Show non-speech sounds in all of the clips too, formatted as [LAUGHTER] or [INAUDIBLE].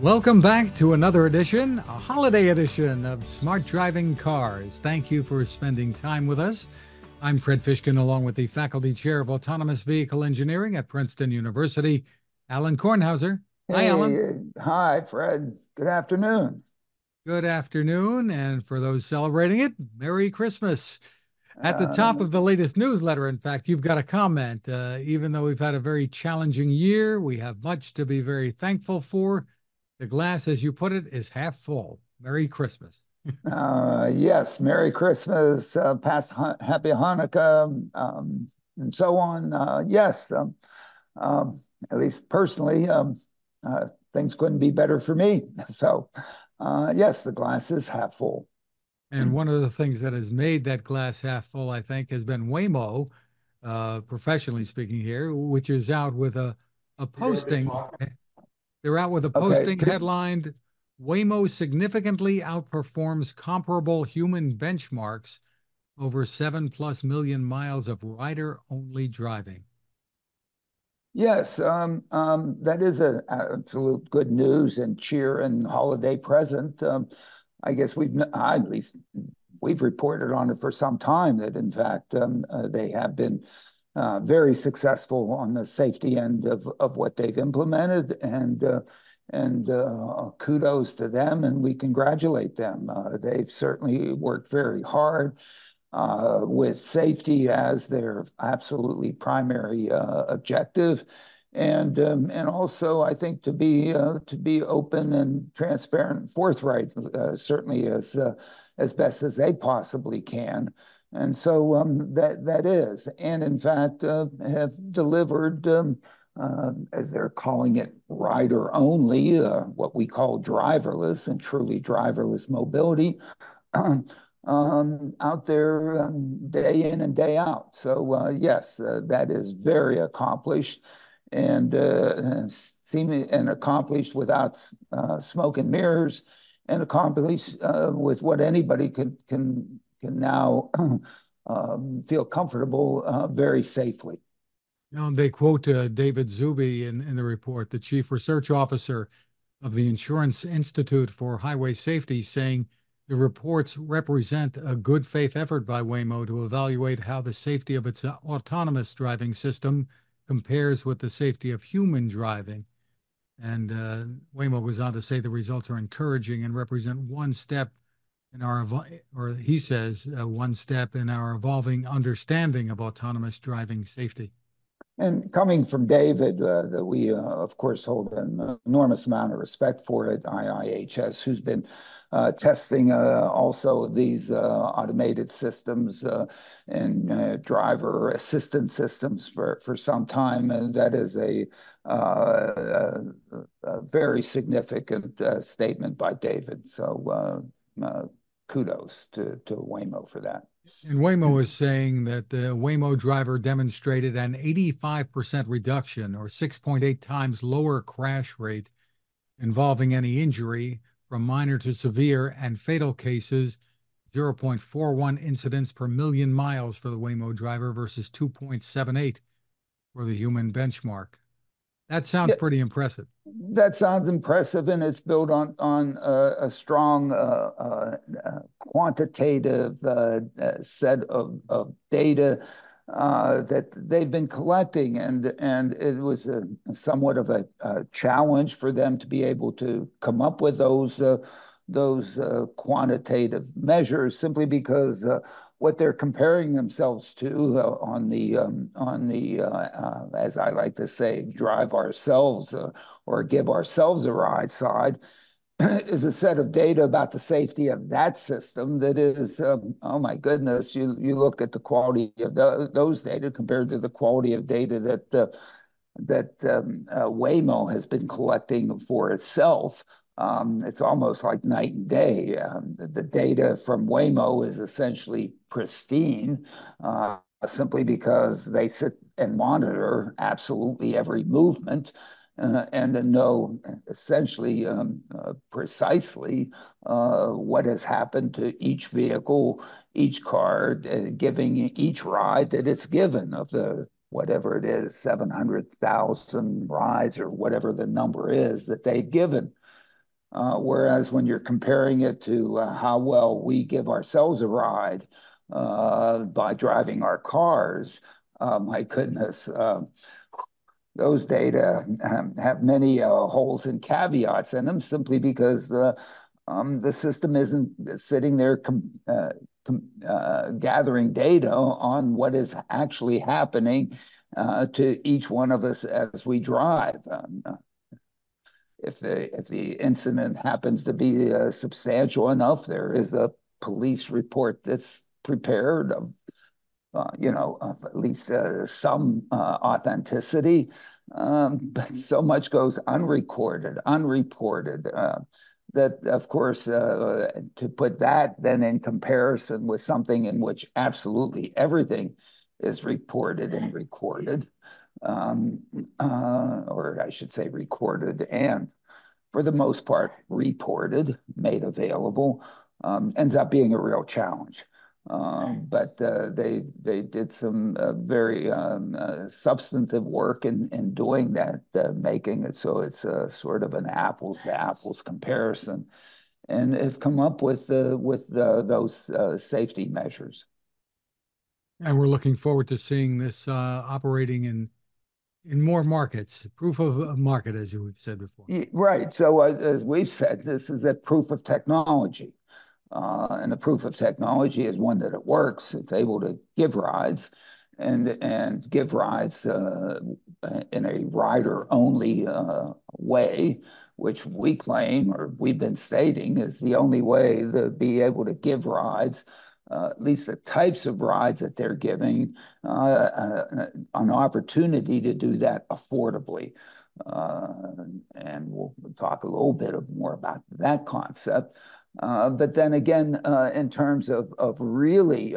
Welcome back to another edition, a holiday edition of Smart Driving Cars. Thank you for spending time with us. I'm Fred Fishkin, along with the Faculty Chair of Autonomous Vehicle Engineering at Princeton University, Alain Kornhauser. Hi, Alain. Hi, Fred. Good afternoon. Good afternoon. And for those celebrating it, Merry Christmas. At the top of the latest newsletter, in fact, you've got a comment. Uh, even though we've had a very challenging year, we have much to be very thankful for. The glass, as you put it, is half full. Merry Christmas. uh, yes, Merry Christmas, uh, past ha- Happy Hanukkah, um, and so on. Uh, yes, um, um, at least personally, um, uh, things couldn't be better for me. [LAUGHS] So, uh, yes, the glass is half full. And one of the things that has made that glass half full, I think, has been Waymo, uh, professionally speaking here, which is out with a, a posting they're out with a posting okay. headlined Waymo significantly outperforms comparable human benchmarks over seven plus million miles of rider only driving. Yes, um, um, that is a absolute good news and cheer and holiday present. Um, I guess we've, I, at least we've reported on it for some time that in fact um, uh, they have been very successful on the safety end of, what they've implemented. And, uh, and uh, kudos to them, and we congratulate them. Uh, they've certainly worked very hard uh, with safety as their absolutely primary objective. And um, and also, I think to be to be open and transparent, and forthright, certainly as as best as they possibly can. And so um, that that is, and in fact, uh, have delivered, um, uh, as they're calling it, rider only, uh, what we call driverless and truly driverless mobility. [CLEARS THROAT] Um, out there um, day in and day out. So uh, yes, uh, that is very accomplished and uh, and accomplished without smoke and mirrors, and accomplished with what anybody can can can now [CLEARS THROAT] um, feel comfortable uh, very safely. Now, they quote uh, David Zuby in, in the report, the chief research officer of the Insurance Institute for Highway Safety, saying the reports represent a good faith effort by Waymo to evaluate how the safety of its autonomous driving system compares with the safety of human driving. And uh, Waymo was on to say the results are encouraging and represent one step in our, or he says, uh, one step in our evolving understanding of autonomous driving safety. And coming from David, uh, that we, uh, of course, hold an enormous amount of respect for at IIHS, who's been uh, testing uh, also these uh, automated systems and driver assistance systems for, for some time. And that is a, a, a very significant statement by David. So kudos to, to Waymo for that. And Waymo is saying that the Waymo driver demonstrated an 85% reduction or 6.8 times lower crash rate involving any injury from minor to severe and fatal cases, 0.41 incidents per million miles for the Waymo driver versus 2.78 for the human benchmark. That sounds pretty impressive. That sounds impressive, and it's built on on uh, a strong uh, uh, quantitative uh, uh, set of, of data that they've been collecting, and and it was a somewhat of a, a, challenge for them to be able to come up with those those quantitative measures, simply because what they're comparing themselves to uh, on the um, on the uh, uh, as I like to say, drive ourselves uh, or give ourselves a ride side [CLEARS THROAT] is a set of data about the safety of that system that is um, oh my goodness you you look at the quality of the, those data compared to the quality of data that uh, that um, uh, Waymo has been collecting for itself it's almost like night and day. Um, the, data from Waymo is essentially pristine uh, simply because they sit and monitor absolutely every movement uh, and know essentially um, uh, precisely what has happened to each vehicle, each car, giving each ride that it's given of the whatever it is, 700,000 rides or whatever the number is that they've given. Uh, whereas when you're comparing it to uh, how well we give ourselves a ride uh, by driving our cars, my goodness, those data um, have many holes and caveats in them simply because um, the system isn't sitting there gathering data on what is actually happening to each one of us as we drive. If the if the incident happens to be uh, substantial enough, there is a police report that's prepared of, uh, you know, of at least uh, some uh, authenticity. Um, but so much goes unrecorded, unreported. Uh, that, of course, uh, to put that then in comparison with something in which absolutely everything is reported and recorded, um, uh, or I should say recorded and for the most part reported, made available, um, ends up being a real challenge. Um, but uh, they they did some uh, very um, uh, substantive work in, in doing that, uh, making it so it's a sort of an apples to apples comparison, and have come up with with those uh, safety measures. And we're looking forward to seeing this uh, operating in in more markets. Proof of market, as we've said before. Right. So uh, as we've said, this is a proof of technology. Uh, and the proof of technology is one that it works. It's able to give rides and and give rides uh, in a rider only uh, way, which we claim or we've been stating is the only way to be able to give rides uh, at least the types of rides that they're giving, uh, uh, an opportunity to do that affordably. and we'll talk a little bit more about that concept. but then again, in terms of, of really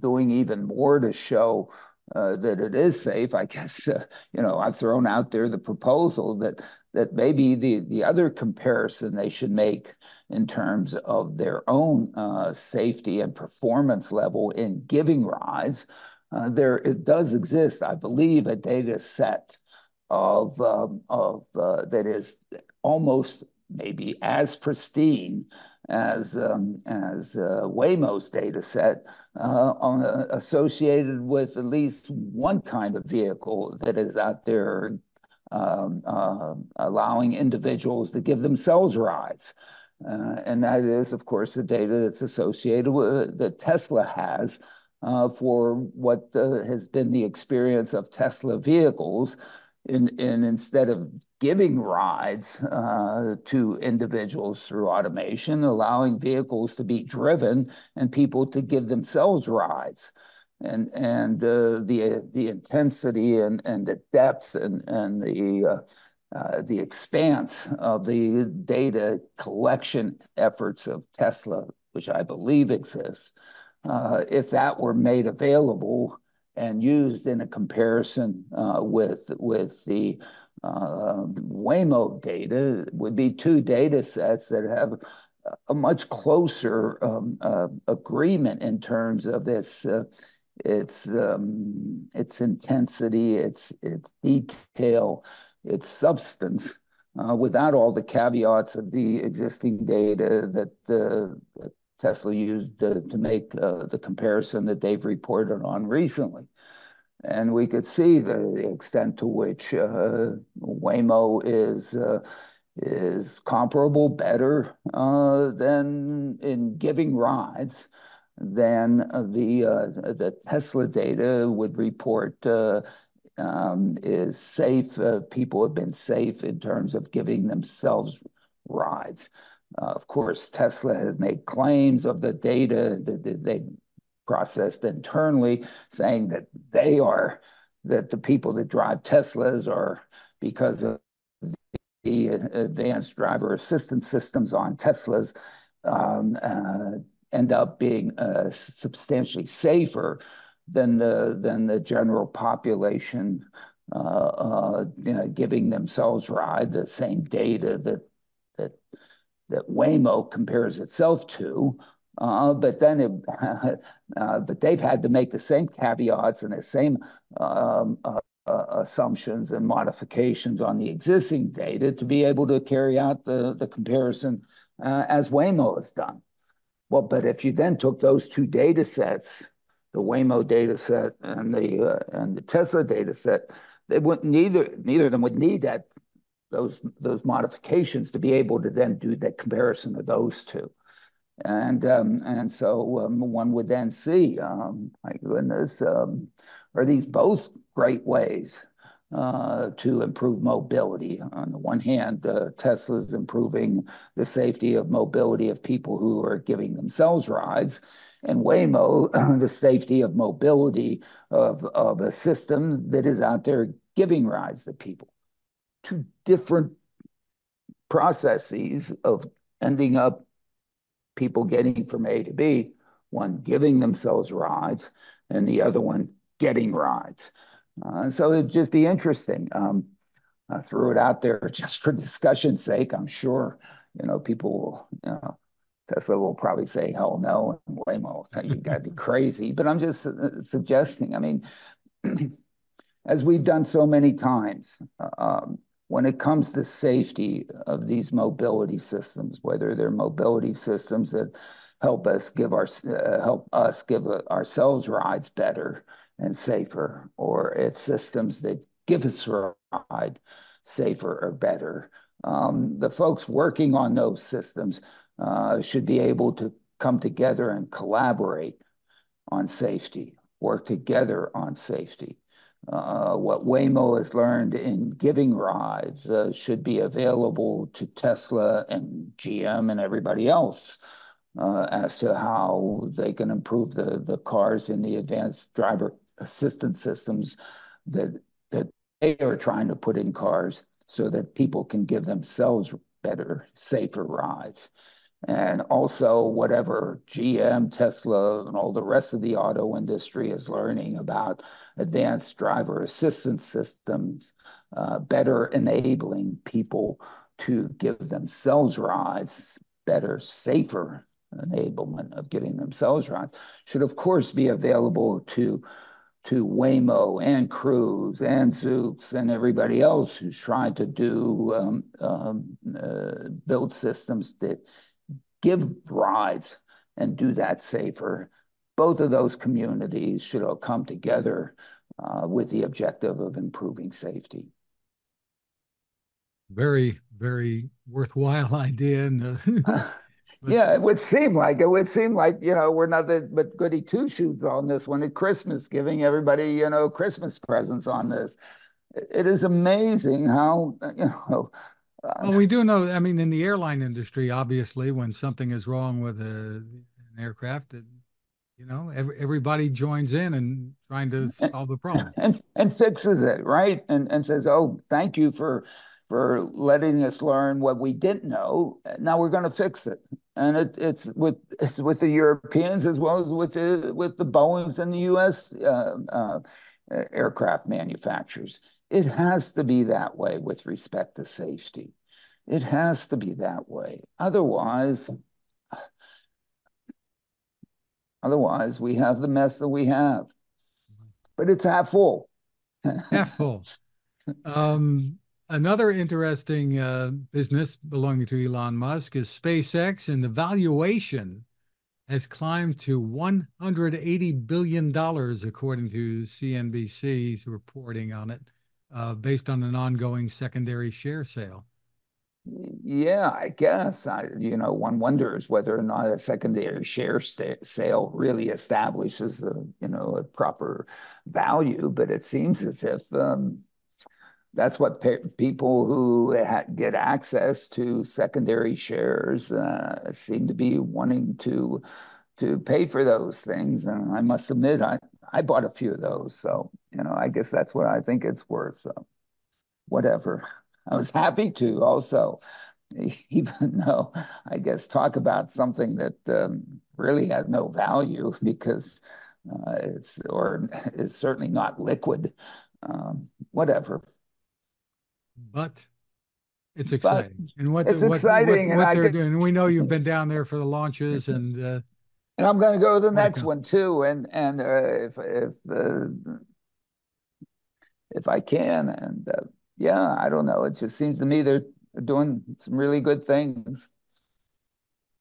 doing even more to show uh, that it is safe. I guess uh, you know I've thrown out there the proposal that that maybe the the other comparison they should make in terms of their own uh, safety and performance level in giving rides. Uh, there it does exist, I believe, a data set of um, of uh, that is almost maybe as pristine as um, as uh, Waymo's data set uh, on, uh, associated with at least one kind of vehicle that is out there um, uh, allowing individuals to give themselves rides. Uh, and that is, of course, the data that's associated with that Tesla has uh, for what has been the experience of Tesla vehicles. In, in instead of giving rides uh, to individuals through automation, allowing vehicles to be driven and people to give themselves rides. And, and uh, the, the intensity and, and the depth and, and the, uh, uh the expanse of the data collection efforts of Tesla, which I believe exists, uh, if that were made available and used in a comparison uh, with, with the uh, Waymo data would be two data sets that have a much closer um, agreement in terms of its its um, its intensity, its its detail, its substance, uh, without all the caveats of the existing data that, that Tesla used to, to make uh, the comparison that they've reported on recently. And we could see the extent to which uh, Waymo is uh, is comparable, better uh, than in giving rides than the uh, the Tesla data would report uh, um, is safe. Uh, people have been safe in terms of giving themselves rides. of course, Tesla has made claims of the data that they processed internally, saying that they are that the people that drive Teslas are because of the advanced driver assistance systems on Teslas um, uh, end up being uh, substantially safer than the than the general population uh, uh you know, giving themselves ride the same data that that that Waymo compares itself to. Uh, but then, it, [LAUGHS] uh, but they've had to make the same caveats and the same um, uh, assumptions and modifications on the existing data to be able to carry out the, the comparison as Waymo has done. Well, but if you then took those two data sets, the Waymo data set and the uh, and the Tesla data set, they wouldn't neither neither of them would need that those those modifications to be able to then do that comparison of those two. And um, and so um, one would then see, um, my goodness, um, are these both great ways to improve mobility? On the one hand, uh, is improving the safety of mobility of people who are giving themselves rides, and Waymo, [CLEARS THROAT] the safety of mobility of, of a system that is out there giving rides to people. Two different processes of ending up people getting from A to B, one giving themselves rides and the other one getting rides. Uh, so it'd just be interesting. Um, I threw it out there [LAUGHS] just for discussion's sake. I'm sure, you know, people will, you know, Tesla will probably say, hell no, and Waymo say, you got to be [LAUGHS] crazy. But I'm just uh, suggesting, I mean, [CLEARS THROAT] as we've done so many times, uh, um, when it comes to safety of these mobility systems, whether they're mobility systems that help us give our uh, help us give ourselves rides better and safer, or it's systems that give us a ride safer or better. Um, the folks working on those systems uh, should be able to come together and collaborate on safety, work together on safety. Uh, what Waymo has learned in giving rides uh, should be available to Tesla and GM and everybody else uh, as to how they can improve the, the cars in the advanced driver assistance systems that, that they are trying to put in cars so that people can give themselves better, safer rides. And also whatever GM, Tesla, and all the rest of the auto industry is learning about advanced driver assistance systems, uh, better enabling people to give themselves rides, better, safer enablement of giving themselves rides, should of course be available to to Waymo and Cruise and Zoox and everybody else who's trying to do um, um, uh, build systems that give rides and do that safer. Both of those communities should all come together uh, with the objective of improving safety. Very, very worthwhile [LAUGHS] idea. And, uh, [LAUGHS] yeah, it would [LAUGHS] seem like it would seem like you know we're nothing but goody two shoes on this one at Christmas, giving everybody you know Christmas presents on this. It is amazing how [LAUGHS] you know uh, well, we do know. I mean, in the airline industry, obviously, when something is wrong with a, an aircraft, it, you know, every, everybody joins in and trying to solve the problem and and fixes it, right? And and says, "Oh, thank you for for letting us learn what we didn't know. Now we're going to fix it." And it, it's with it's with the Europeans as well as with the with the Boeing's and the U.S. Uh, uh, aircraft manufacturers. It has to be that way with respect to safety. It has to be that way. Otherwise, otherwise we have the mess that we have. But it's half full. half full. [LAUGHS] Um, another interesting uh, business belonging to Elon Musk is SpaceX, and the valuation has climbed to $180 billion, according to CNBC's reporting on it uh, based on an ongoing secondary share sale. Yeah, I guess. I, you know, one wonders whether or not a secondary share sale really establishes a, you know, a proper value. But it seems as if um, that's what people who get access to secondary shares uh, seem to be wanting to to pay for those things. And I must admit, I I bought a few of those. So, you know, I guess that's what I think it's worth. So, whatever. I was happy to also, [LAUGHS] even though I guess talk about something that um, really had no value [LAUGHS] because uh, it's or is certainly not liquid. Um, whatever. But it's exciting, but and what it's the, what, exciting, what, what, they're doing. We know you've been down there for the launches, [LAUGHS] and uh, and I'm going to go to the next one too. And and uh, if if uh, if I can. And uh, yeah, I don't know. It just seems to me they're, doing some really good things.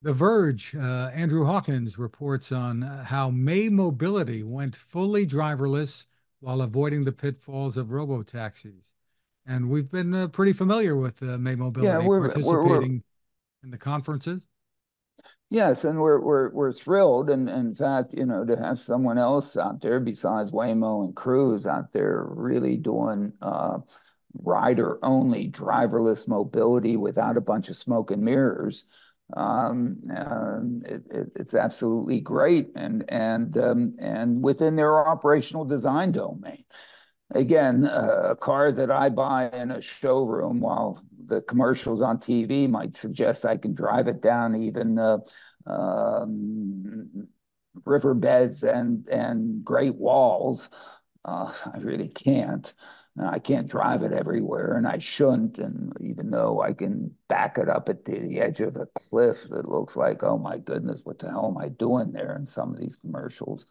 The Verge, uh, Andrew Hawkins reports on how May Mobility went fully driverless while avoiding the pitfalls of robo taxis. And we've been uh, pretty familiar with uh, May Mobility yeah, we're, participating we're, we're, in the conferences. Yes, and we're we're we're thrilled, and, in fact, you know, to have someone else out there besides Waymo and Cruise out there really doing uh, rider-only driverless mobility without a bunch of smoke and mirrors. Um, it, it, it's absolutely great, and and um, and within their operational design domain again, a car that I buy in a showroom while the commercials on TV might suggest I can drive it down even uh, um, riverbeds and, and great walls. Uh, I really can't. I can't drive it everywhere, and I shouldn't. And even though I can back it up at the edge of a cliff that looks like, oh my goodness, what the hell am I doing there in some of these commercials?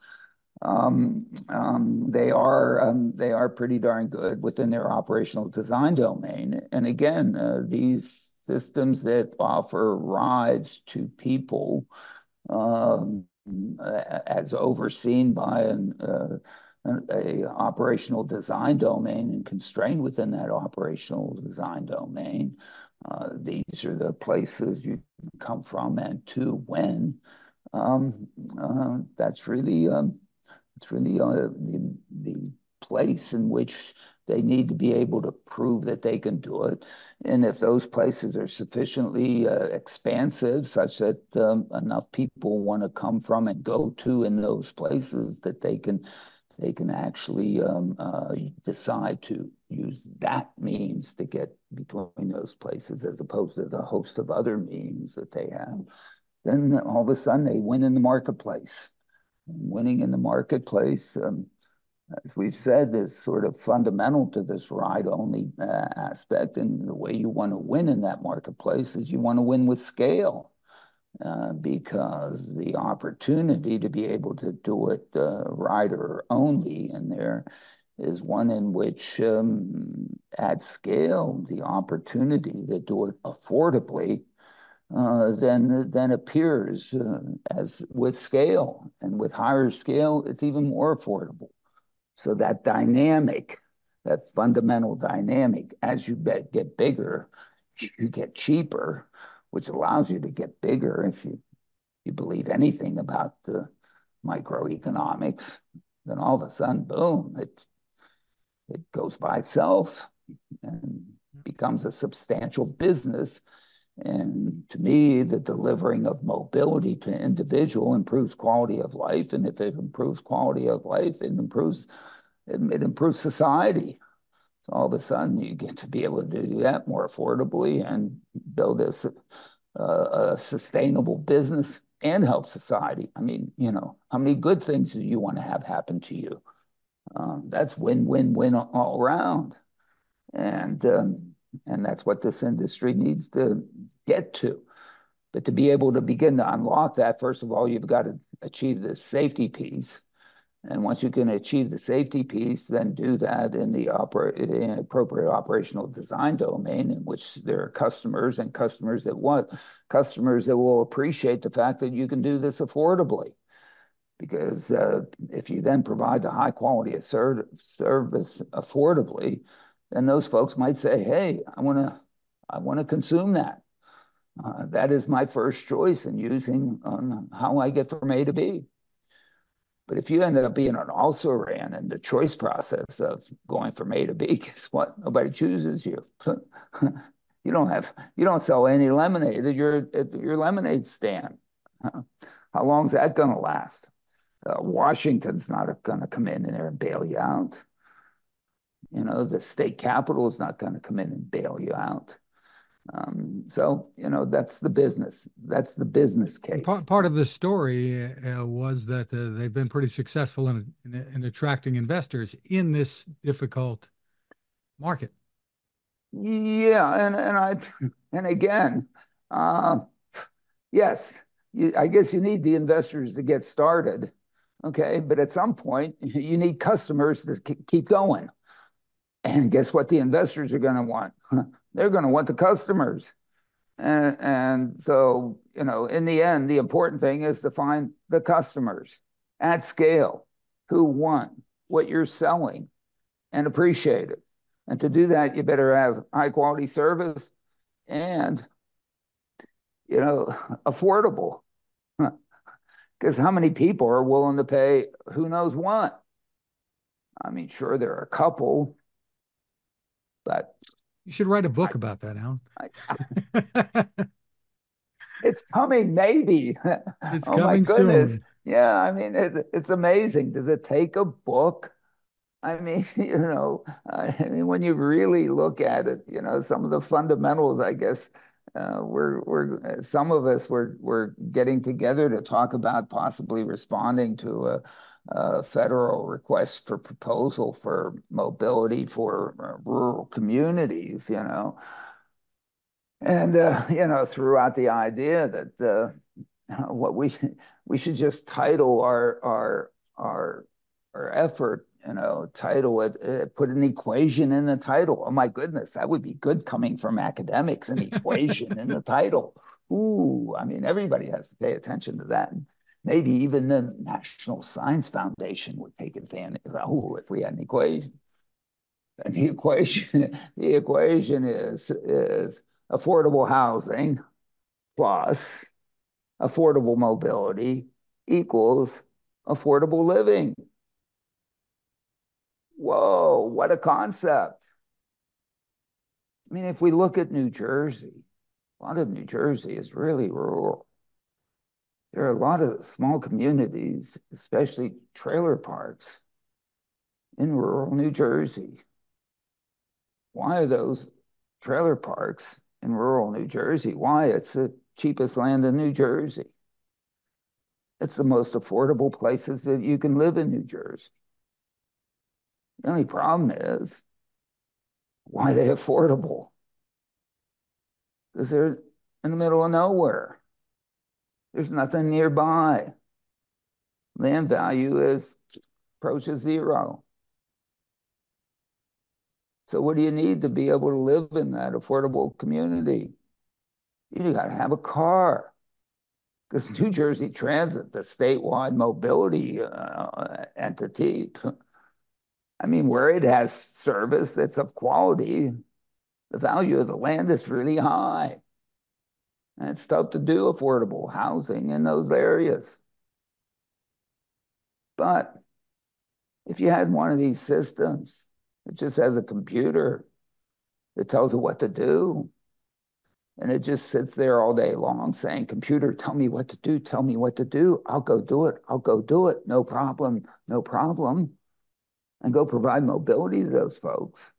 Um, um, they are um, they are pretty darn good within their operational design domain. And again, uh, these systems that offer rides to people as overseen by an, uh, operational design domain and constrained within that operational design domain. Uh, these are the places you come from and to when. That's really it's really uh, the, the place in which they need to be able to prove that they can do it. And if those places are sufficiently uh, expansive, such that um, enough people want to come from and go to in those places, that they can they can actually um, uh, decide to use that means to get between those places as opposed to the host of other means that they have, then all of a sudden they win in the marketplace winning in the marketplace, um, as we've said, is sort of fundamental to this ride-only uh, aspect. And the way you want to win in that marketplace is you want to win with scale. Uh, because the opportunity to be able to do it uh, rider only in there is one in which um, at scale, the opportunity to do it affordably uh, then then appears uh, as with scale. And with higher scale it's even more affordable. So that dynamic that fundamental dynamic as you get bigger you get cheaper which allows you to get bigger if you you believe anything about the microeconomics then all of a sudden boom it it goes by itself and becomes a substantial business and to me, the delivering of mobility to individual improves quality of life. And if it improves quality of life, it improves it, it improves society. So all of a sudden, you get to be able to do that more affordably and build a, a sustainable business and help society. I mean, you know, how many good things do you want to have happen to you? Um, that's win, win, win all around. And um, and that's what this industry needs to get to. But to be able to begin to unlock that, first of all, you've got to achieve the safety piece. And once you can achieve the safety piece, then do that in the in appropriate operational design domain in which there are customers and customers that want customers that will appreciate the fact that you can do this affordably. Because uh, if you then provide the high quality of service affordably, then those folks might say, "Hey, I want to, I want to consume that. Uh, that is my first choice in using um, how I get from A to B." But if you end up being an also ran in the choice process of going from A to B, [LAUGHS] guess what? Nobody chooses you. [LAUGHS] you don't have, you don't sell any lemonade at your at your lemonade stand. [LAUGHS] How long is that going to last? Uh, Washington's not going to come in there and bail you out. You know, the state capital is not going to come in and bail you out. Um, so, you know, that's the business. That's the business case. Part, part of the story uh, was that uh, they've been pretty successful in, in, in, attracting investors in this difficult market. Yeah, and and I and again, uh, yes, you, I guess you need the investors to get started, okay. But at some point, you need customers to keep going. And guess what the investors are going to want? [LAUGHS] They're going to want the customers. And, and so, you know, in the end, the important thing is to find the customers at scale who want what you're selling and appreciate it. And to do that, you better have high quality service and, you know, affordable. [LAUGHS] Because how many people are willing to pay who knows what? I mean, sure, there are a couple, but you should write a book I, about that, Alain. I, [LAUGHS] it's coming, maybe. It's [LAUGHS] oh coming soon. Yeah, I mean, it, it's amazing. Does it take a book? I mean, [LAUGHS] you know, I mean, when you really look at it, you know, some of the fundamentals, I guess, uh, we're we're some of us were we're getting together to talk about possibly responding to a, a federal request for proposal for mobility for uh, rural communities. You know, and uh, you know, throughout the idea that uh, [LAUGHS] what we we should just title our our our our effort you know, title it, put an equation in the title. Oh my goodness, that would be good coming from academics, an equation in the title. Ooh, I mean, everybody has to pay attention to that. Maybe even the National Science Foundation would take advantage. Of that. Oh, if we had an equation. And the equation, [LAUGHS] the equation is, is affordable housing plus affordable mobility equals affordable living. Whoa, what a concept. I mean, if we look at New Jersey, a lot of New Jersey is really rural. There are a lot of small communities, especially trailer parks in rural New Jersey. Why are those trailer parks in rural New Jersey? Why? It's the cheapest land in New Jersey. It's the most affordable places that you can live in New Jersey. The only problem is why are they affordable? Because they're in the middle of nowhere. There's nothing nearby. Land value is approaches zero. So what do you need to be able to live in that affordable community? You got to have a car. Because New Jersey Transit, the statewide mobility uh, entity, I mean, where it has service that's of quality, the value of the land is really high. And it's tough to do affordable housing in those areas. But if you had one of these systems that just has a computer that tells it what to do, and it just sits there all day long saying, Computer, tell me what to do, tell me what to do. I'll go do it. I'll go do it. No problem. No problem and go provide mobility to those folks.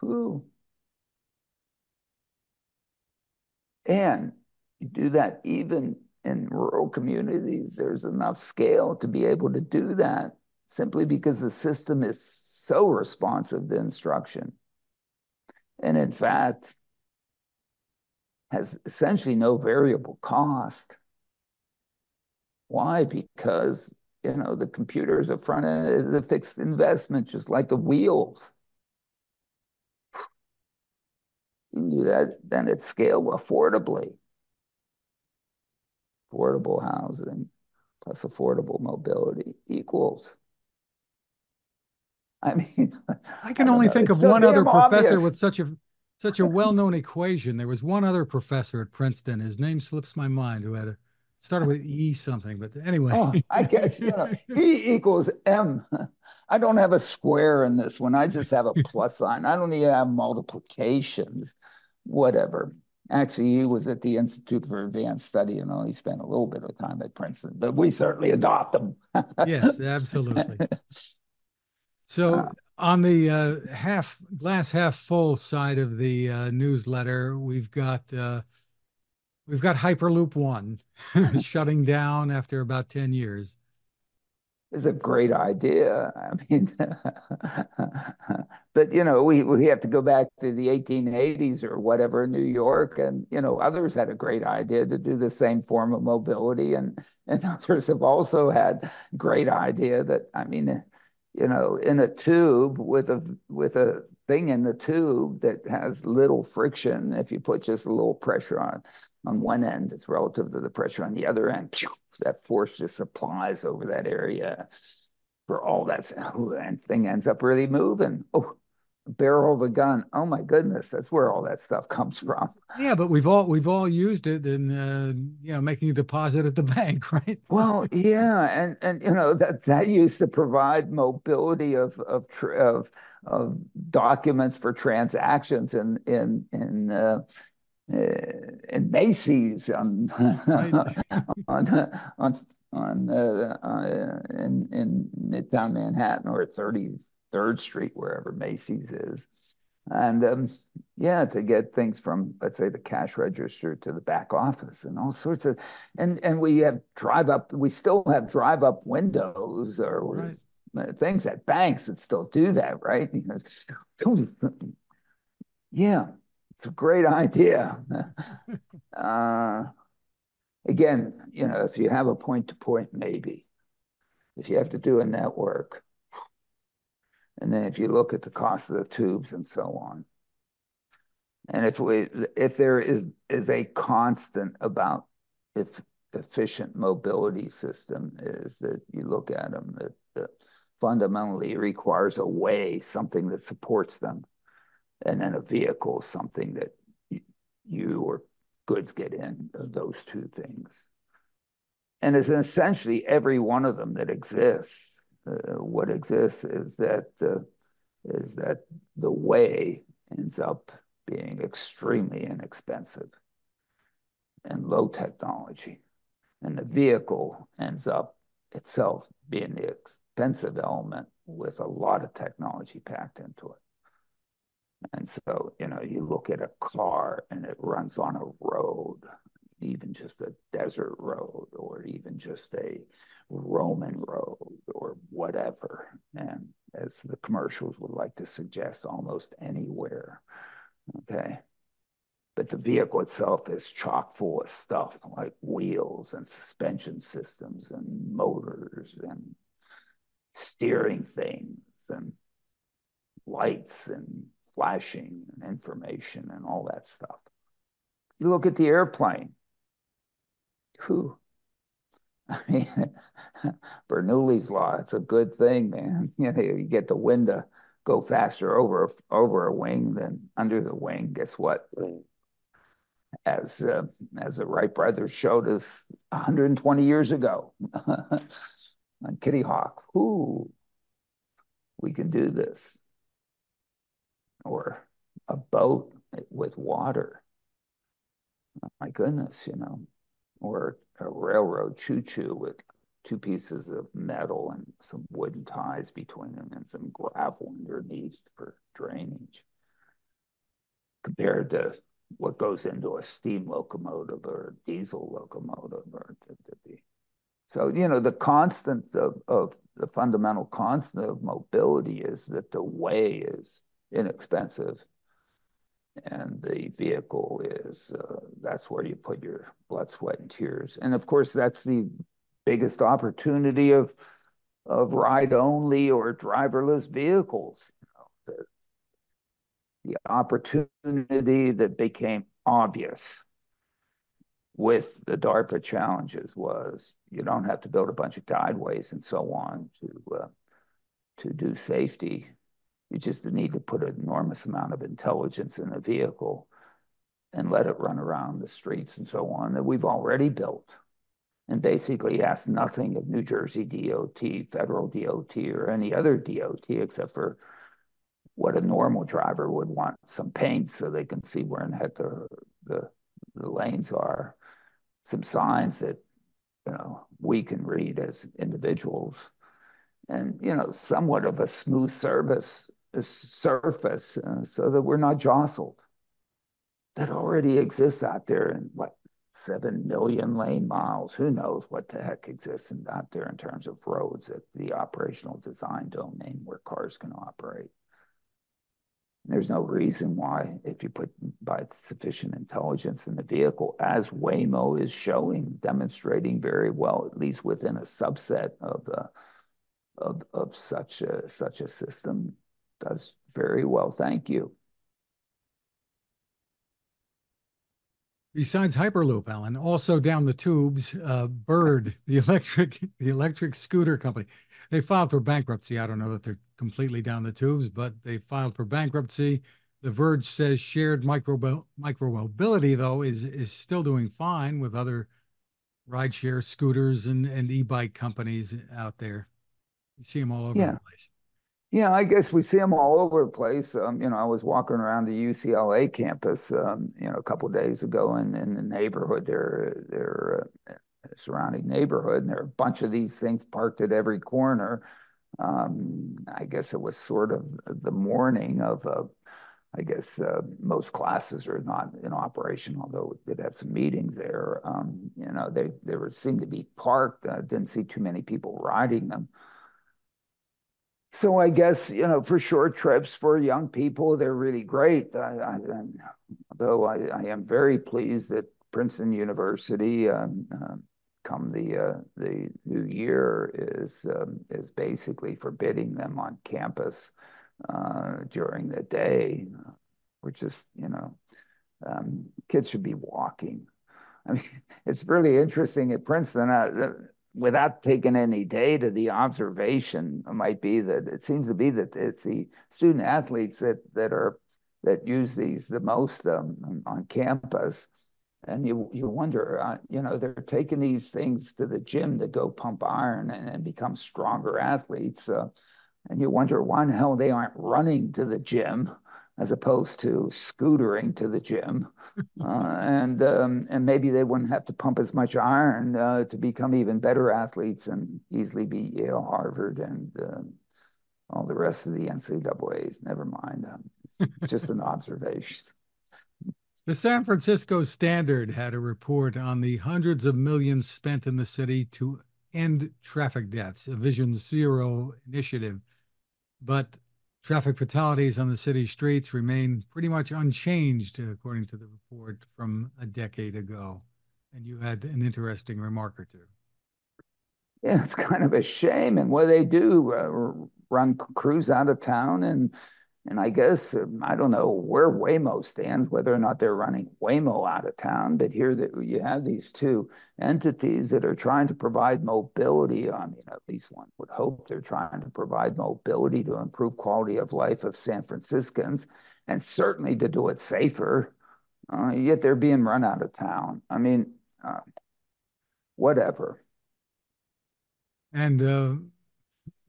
Who? And you do that even in rural communities, there's enough scale to be able to do that simply because the system is so responsive to instruction. And in fact, has essentially no variable cost. Why? Because you know, the computers is a front end, the fixed investment, just like the wheels. You can do that then at scale affordably. Affordable housing plus affordable mobility equals. I mean, I can I only know. think of one other professor with such a such a well-known equation. There was one other professor at Princeton. His name slips my mind, who had a started with E something, but anyway. oh, I guess you [LAUGHS] know, E equals M. I don't have a square in this one. I just have a plus sign. I don't even have multiplications, whatever. Actually, he was at the Institute for Advanced Study and only spent a little bit of time at Princeton, but we certainly adopt them. [LAUGHS] yes, absolutely. So, uh, on the uh, half glass half full side of the uh, newsletter, we've got uh, We've got Hyperloop One [LAUGHS] shutting down after about 10 years. It's a great idea. I mean, [LAUGHS] but you know, we, we have to go back to the 1880s or whatever in New York, and you know, others had a great idea to do the same form of mobility, and and [LAUGHS] others have also had great idea that I mean, you know, in a tube with a with a thing in the tube that has little friction. If you put just a little pressure on on one end, it's relative to the pressure on the other end. That force just applies over that area for all that, and thing ends up really moving. Oh, barrel of a gun. Oh my goodness, that's where all that stuff comes from. Yeah, but we've all we've all used it in uh, you know making a deposit at the [LAUGHS] bank, right? well, yeah, and and you know that that used to provide mobility of of of of documents for transactions in in in uh, in Macy's on right. [LAUGHS] on on on uh, uh, in in Midtown Manhattan or 33rd Street, wherever Macy's is. And um, yeah, to get things from, let's say, the cash register to the back office and all sorts of, and and we have drive up, we still have drive up windows or right. things at banks that still do that, right? [LAUGHS] yeah, it's a great idea. [LAUGHS] uh, again, you know, if you have a point to point, maybe. If you have to do a network, and then if you look at the cost of the tubes and so on, and if we if there is is a constant about if efficient mobility system is that you look at them that, that fundamentally requires a way something that supports them and then a vehicle something that you or goods get in, uh, those two things. And it's essentially every one of them that exists. Uh, what exists is that is that the way ends up being extremely inexpensive and low technology, and the vehicle ends up itself being the expensive element with a lot of technology packed into it. And so, you know, you look at a car and it runs on a road, even just a desert road or even just a Roman road or whatever. And as the commercials would like to suggest, almost anywhere. Okay. But the vehicle itself is chock full of stuff like wheels and suspension systems and motors and steering things and lights and flashing and information and all that stuff. You look at the airplane. Whew. I mean, [LAUGHS] Bernoulli's law, it's a good thing, man. [LAUGHS] You know, you get the wind to go faster over over a wing than under the wing. Guess what? As uh, as the Wright brothers showed us 120 years ago [LAUGHS] on Kitty Hawk, whoo, we can do this or a boat with water. Oh, my goodness, you know, or a railroad choo-choo with two pieces of metal and some wooden ties between them and some gravel underneath for drainage compared to what goes into a steam locomotive or a diesel locomotive or so you know the constant of, of the fundamental constant of mobility is that the way is inexpensive. And the vehicle is, uh, that's where you put your blood, sweat, and tears. And of course, that's the biggest opportunity of, of ride only or driverless vehicles. You know, the, the opportunity that became obvious with the DARPA challenges was you don't have to build a bunch of guideways and so on to uh, to do safety you just need to put an enormous amount of intelligence in a vehicle and let it run around the streets and so on that we've already built and basically ask nothing of New Jersey DOT, federal DOT, or any other DOT except for what a normal driver would want some paint so they can see where in the heck the, the, the lanes are, some signs that you know we can read as individuals, and you know somewhat of a smooth service surface uh, so that we're not jostled. That already exists out there in what, seven million lane miles. Who knows what the heck exists out there in terms of roads at the operational design domain where cars can operate. There's no reason why, if you put by sufficient intelligence in the vehicle, as Waymo is showing, demonstrating very well, at least within a subset of, uh, of, of such a, such a system, does very well, thank you. Besides Hyperloop, Alain, also down the tubes, uh, Bird, [LAUGHS] the electric the electric scooter company, they filed for bankruptcy. I don't know that they're completely down the tubes, but they filed for bankruptcy. The Verge says shared micro micromobility though is is still doing fine with other rideshare scooters and and e-bike companies out there. You see them all over yeah. the place. Yeah, I guess we see them all over the place. Um, you know, I was walking around the UCLA campus, um, you know, a couple days ago in, in the neighborhood, their their uh, surrounding neighborhood, and there are a bunch of these things parked at every corner. Um, I guess it was sort of the morning of, uh, I guess uh, most classes are not in operation, although we did have some meetings there. Um, you know, they they were seemed to be parked. Uh, didn't see too many people riding them. So I guess you know for short trips for young people they're really great. I, I, though I, I, am very pleased that Princeton University, um, uh, come the uh, the new year, is um, is basically forbidding them on campus uh, during the day. We're just you know um, kids should be walking. I mean, [LAUGHS] it's really interesting at Princeton. Uh, without taking any data, the observation might be that it seems to be that it's the student athletes that that are that use these the most um, on campus. And you you wonder, uh, you know, they're taking these things to the gym to go pump iron and, and become stronger athletes. Uh, and you wonder why the hell they aren't running to the gym as opposed to scootering to the gym. [LAUGHS] Uh, and um, and maybe they wouldn't have to pump as much iron uh, to become even better athletes and easily beat Yale, Harvard, and uh, all the rest of the NCAA's. Never mind. Um, [LAUGHS] just an observation. The San Francisco Standard had a report on the hundreds of millions spent in the city to end traffic deaths, a Vision Zero initiative. But Traffic fatalities on the city streets remain pretty much unchanged, according to the report from a decade ago. And you had an interesting remark or two. Yeah, it's kind of a shame. And what they do, uh, run Cruise out of town and and I guess um, I don't know where Waymo stands, whether or not they're running Waymo out of town. But here that you have these two entities that are trying to provide mobility. I mean, at least one would hope they're trying to provide mobility to improve quality of life of San Franciscans, and certainly to do it safer. Uh, yet they're being run out of town. I mean, uh, whatever. And uh,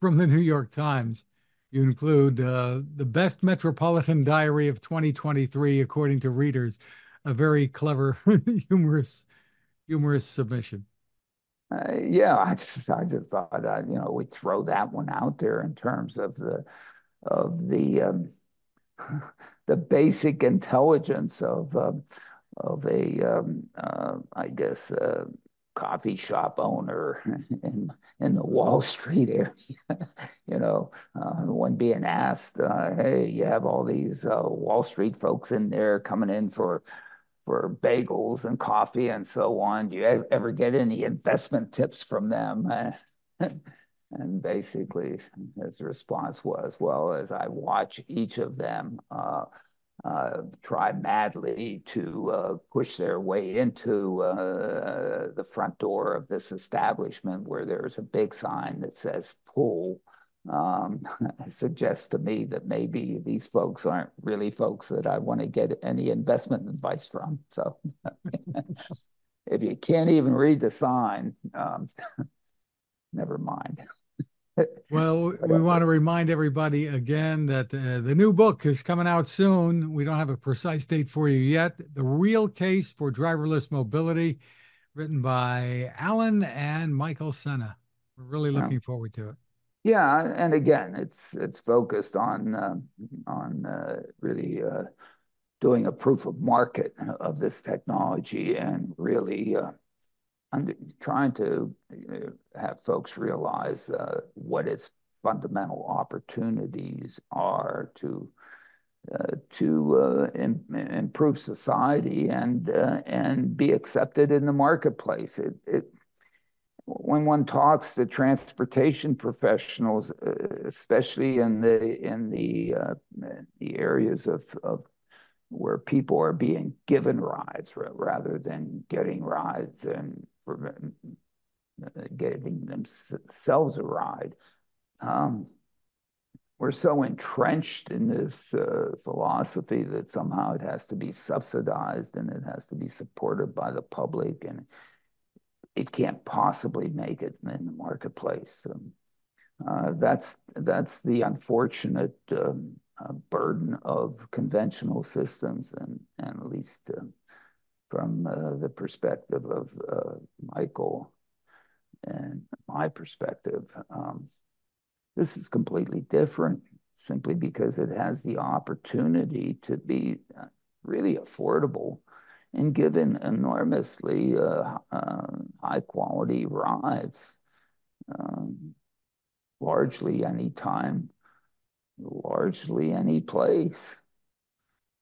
from the New York Times. You include uh, the best Metropolitan Diary of 2023, according to readers. A very clever, [LAUGHS] humorous, humorous submission. Uh, yeah, I just I just thought uh, you know we'd throw that one out there in terms of the of the um, [LAUGHS] the basic intelligence of uh, of a um, uh, I guess uh, coffee shop owner in in the Wall Street area, [LAUGHS] you know, uh, when being asked, uh, "Hey, you have all these uh, Wall Street folks in there coming in for for bagels and coffee and so on. Do you ever get any investment tips from them?" [LAUGHS] and basically, his response was, "Well, as I watch each of them." Uh, try madly to uh, push their way into uh, the front door of this establishment where there's a big sign that says pool. Um, [LAUGHS] suggests to me that maybe these folks aren't really folks that I want to get any investment advice from. So [LAUGHS] if you can't even read the sign, um, [LAUGHS] never mind well, we want to remind everybody again that uh, the new book is coming out soon. We don't have a precise date for you yet. The Real Case for Driverless Mobility, written by Alain and Michael Sena. We're really looking yeah. forward to it. Yeah, and again, it's it's focused on uh, on uh, really uh, doing a proof of market of this technology and really I'm trying to have folks realize uh, what its fundamental opportunities are to uh, to uh, Im improve society and uh, and be accepted in the marketplace. It, it when one talks to transportation professionals, uh, especially in the in the uh, the areas of, of where people are being given rides rather than getting rides and uh, getting themselves a ride. Um, we're so entrenched in this uh, philosophy that somehow it has to be subsidized and it has to be supported by the public and it can't possibly make it in the marketplace. Um, uh, that's that's the unfortunate um, uh, burden of conventional systems, and and at least uh, from uh, the perspective of uh, Michael and my perspective, um, this is completely different. Simply because it has the opportunity to be uh, really affordable and given enormously uh, uh, high quality rides, um, largely anytime, largely any place,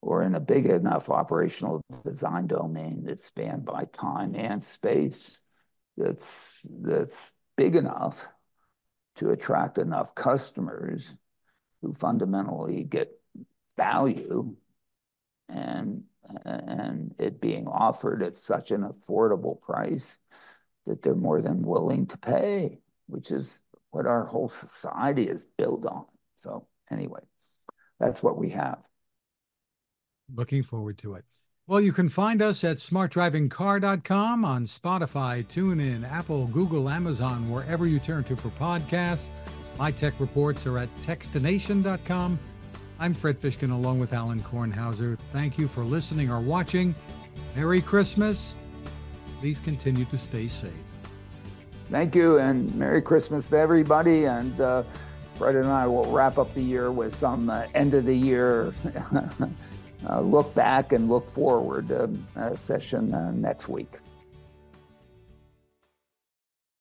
or in a big enough operational design domain that's spanned by time and space that's that's big enough to attract enough customers who fundamentally get value and and it being offered at such an affordable price that they're more than willing to pay, which is what our whole society is built on. So anyway, that's what we have. Looking forward to it. Well, you can find us at smartdrivingcar.com on Spotify, TuneIn, Apple, Google, Amazon, wherever you turn to for podcasts. My tech reports are at techstination.com I'm Fred Fishkin along with Alain Kornhauser. Thank you for listening or watching. Merry Christmas. Please continue to stay safe. Thank you, and Merry Christmas to everybody. And uh, Fred and I will wrap up the year with some uh, end of the year [LAUGHS] look back and look forward um, uh, session uh, next week.